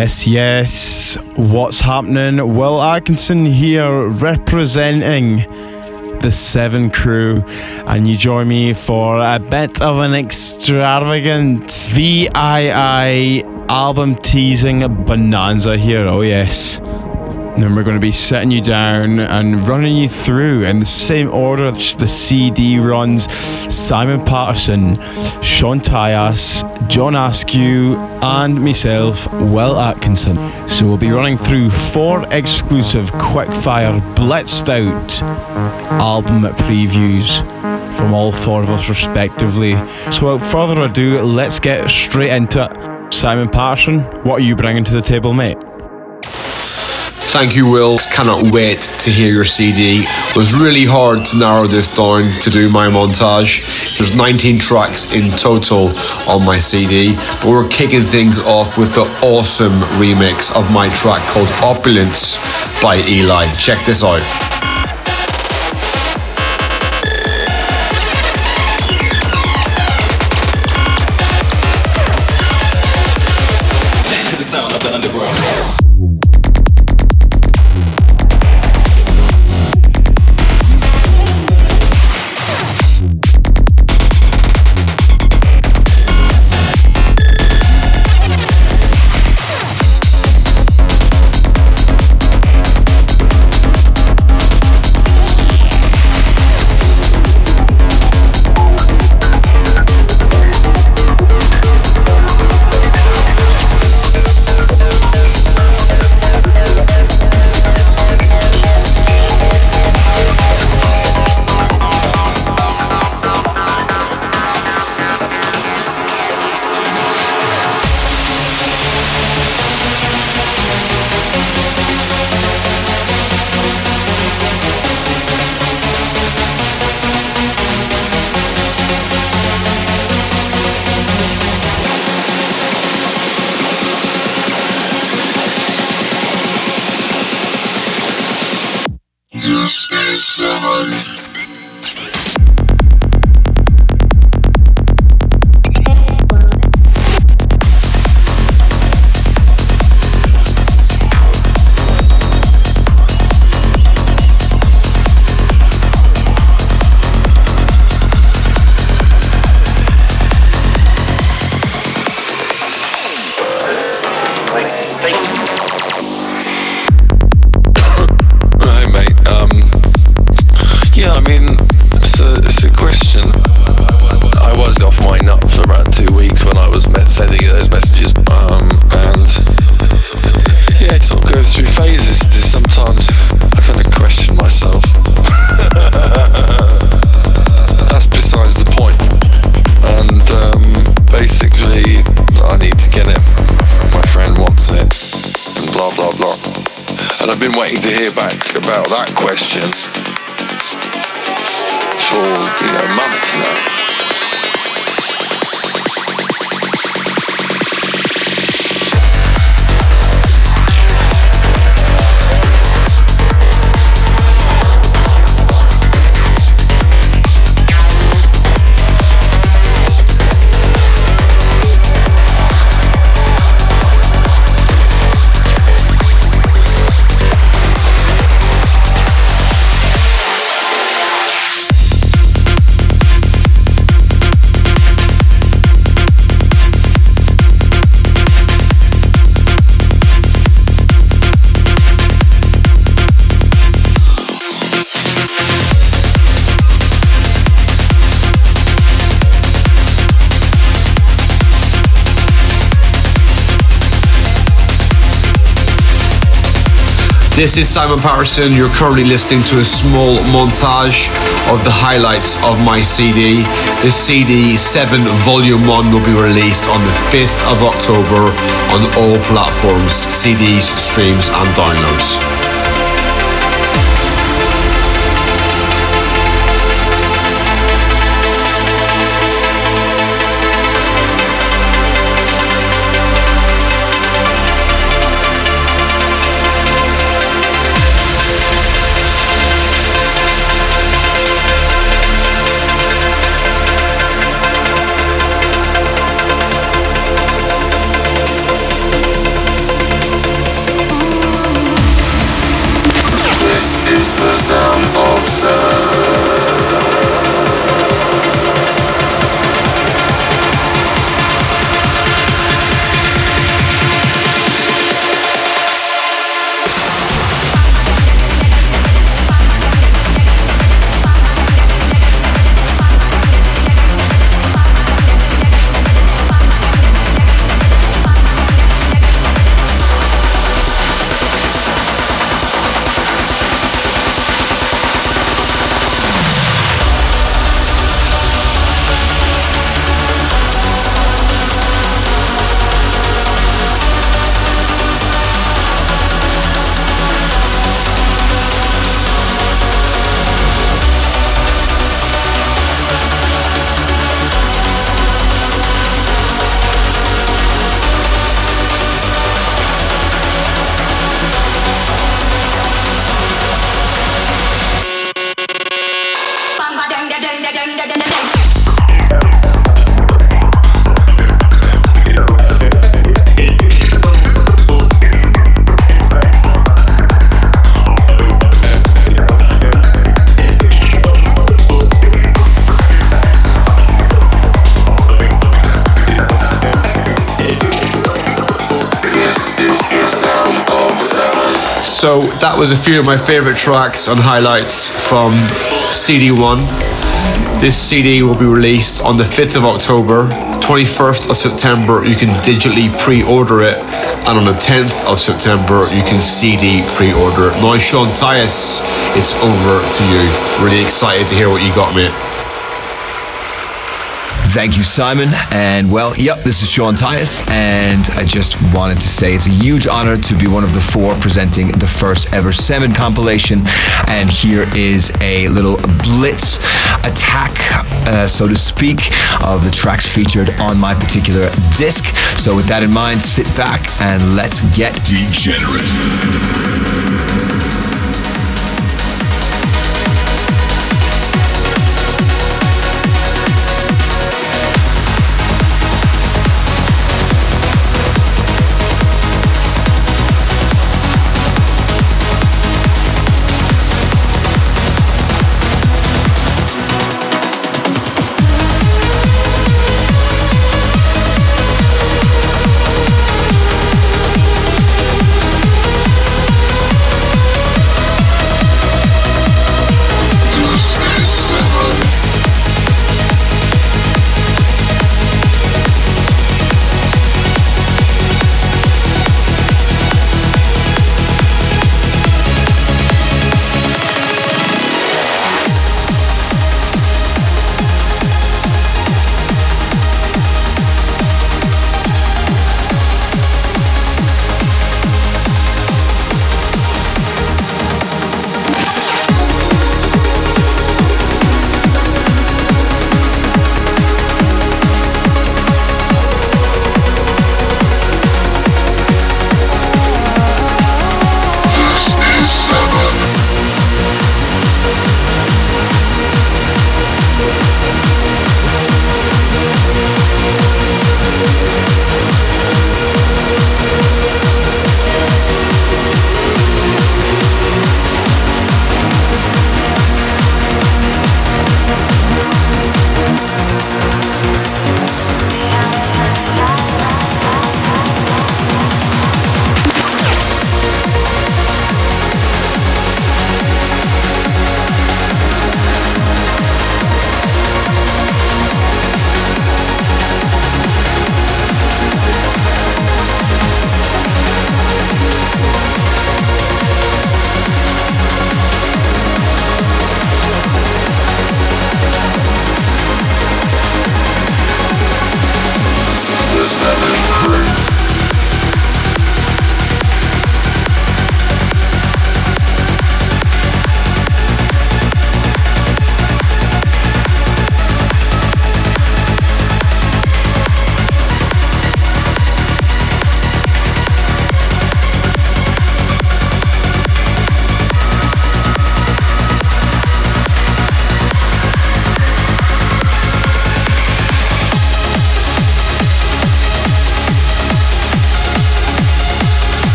Yes, yes. What's happening? Will Atkinson here representing the Seven Crew, and you join me for a bit of an extravagant VII album teasing bonanza here. Oh, yes. And we're going to be setting you down and running you through in the same order the CD runs Simon Patterson, Sean Tyas, John Askew, and myself, Will Atkinson. So we'll be running through four exclusive quickfire blitzed out album previews from all four of us respectively. So without further ado, let's get straight into it. Simon Patterson, what are you bringing to the table, mate? Thank you, Will. Cannot wait to hear your CD. It was really hard to narrow this down to do my montage. There's 19 tracks in total on my CD, but we're kicking things off with the awesome remix of my track called Opulence by Eli. Check this out. About that question This is Simon Patterson. You're currently listening to a small montage of the highlights of my CD. The CD 7 Volume 1 will be released on the 5th of October on all platforms, CDs, streams, and downloads. So that was a few of my favorite tracks and highlights from CD1. This CD will be released on the 5th of October. 21st of September, you can digitally pre order it, and on the 10th of September, you can CD pre order it. Now, Sean Tyas, it's over to you. Really excited to hear what you got, mate. Thank you, Simon. And well, yep, this is Sean Tyas, and I just wanted to say it's a huge honor to be one of the four presenting the first ever Seven compilation. And here is a little blitz attack, uh, so to speak, of the tracks featured on my particular disc. So, with that in mind, sit back and let's get. Degenerate.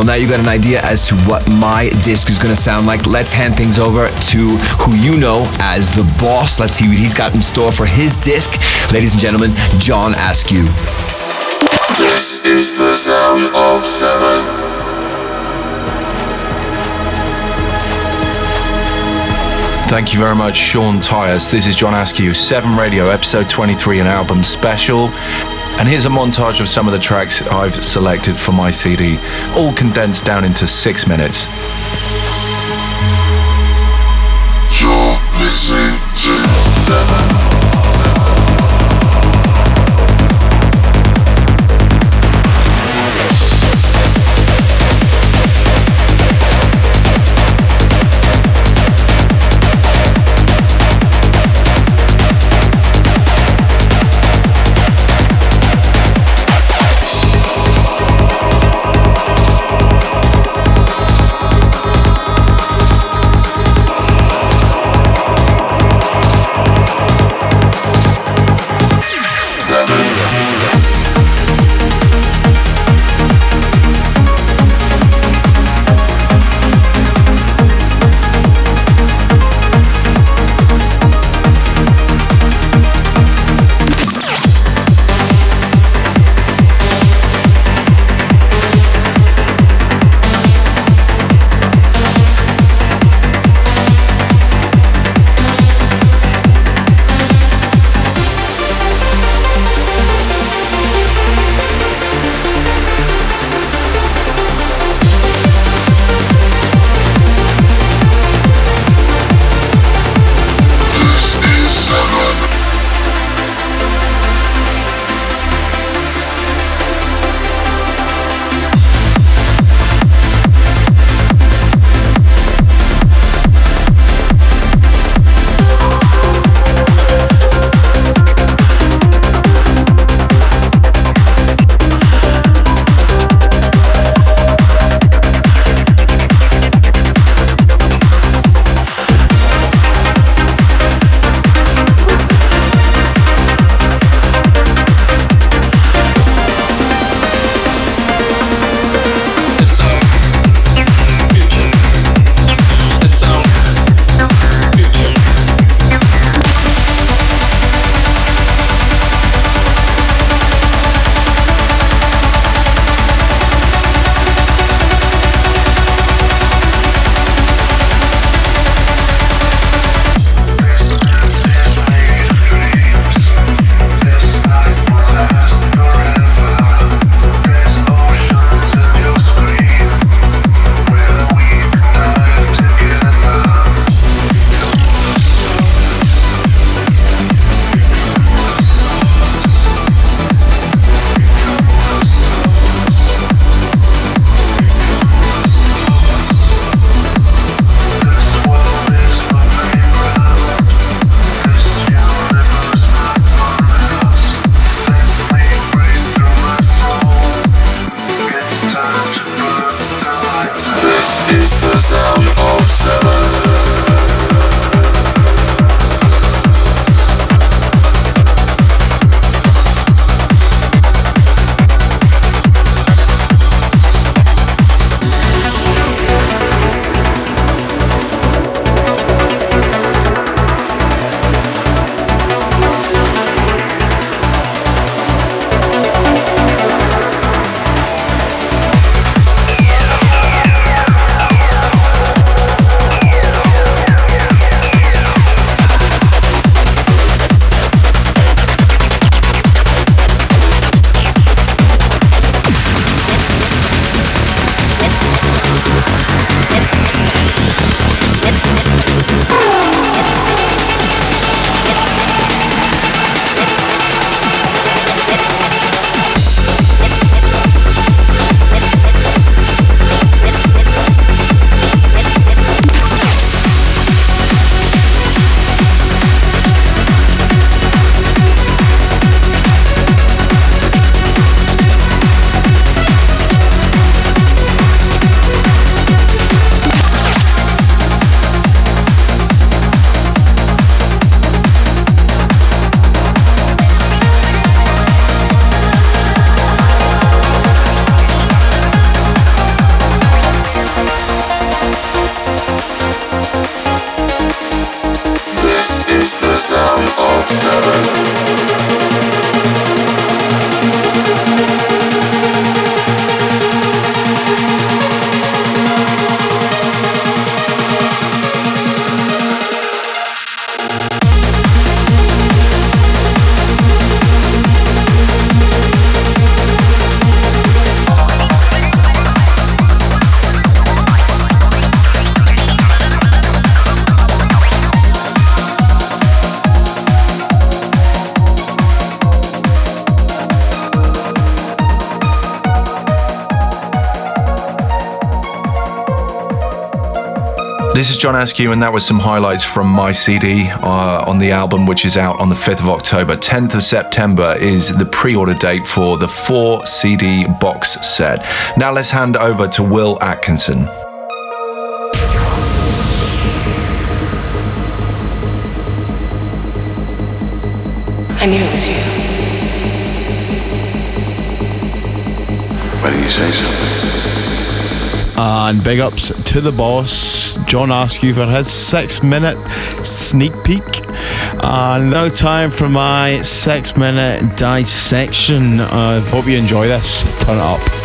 Well, now you got an idea as to what my disc is going to sound like. Let's hand things over to who you know as the boss. Let's see what he's got in store for his disc. Ladies and gentlemen, John Askew. This is the sound of seven. Thank you very much, Sean Tyas. This is John Askew, 7 Radio, episode 23, an album special. And here's a montage of some of the tracks I've selected for my CD, all condensed down into six minutes. You're listening to seven. the sound. John Askew, and that was some highlights from my CD uh, on the album, which is out on the 5th of October. 10th of September is the pre order date for the four CD box set. Now let's hand over to Will Atkinson. I knew it was you. Why do you say so? And big ups to the boss, John Askew, for his six minute sneak peek. And now, time for my six minute dissection. I hope you enjoy this. Turn it up.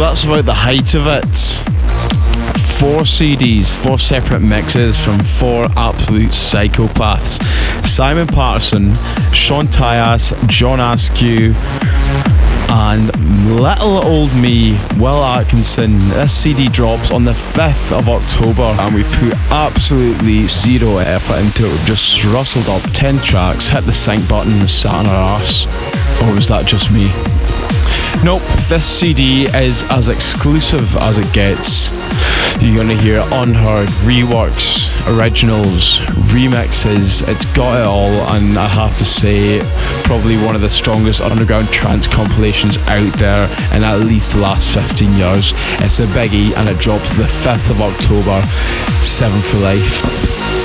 That's about the height of it. Four CDs, four separate mixes from four absolute psychopaths Simon Patterson, Sean Tyas, John Askew, and little old me, Will Atkinson. This CD drops on the 5th of October, and we've put absolutely zero effort into it. We've just rustled up 10 tracks, hit the sync button, and sat on our arse. Or was that just me? Nope, this CD is as exclusive as it gets. You're gonna hear unheard, reworks, originals, remixes. It's got it all, and I have to say, probably one of the strongest underground trance compilations out there in at least the last 15 years. It's a biggie, and it drops the 5th of October. Seven for life.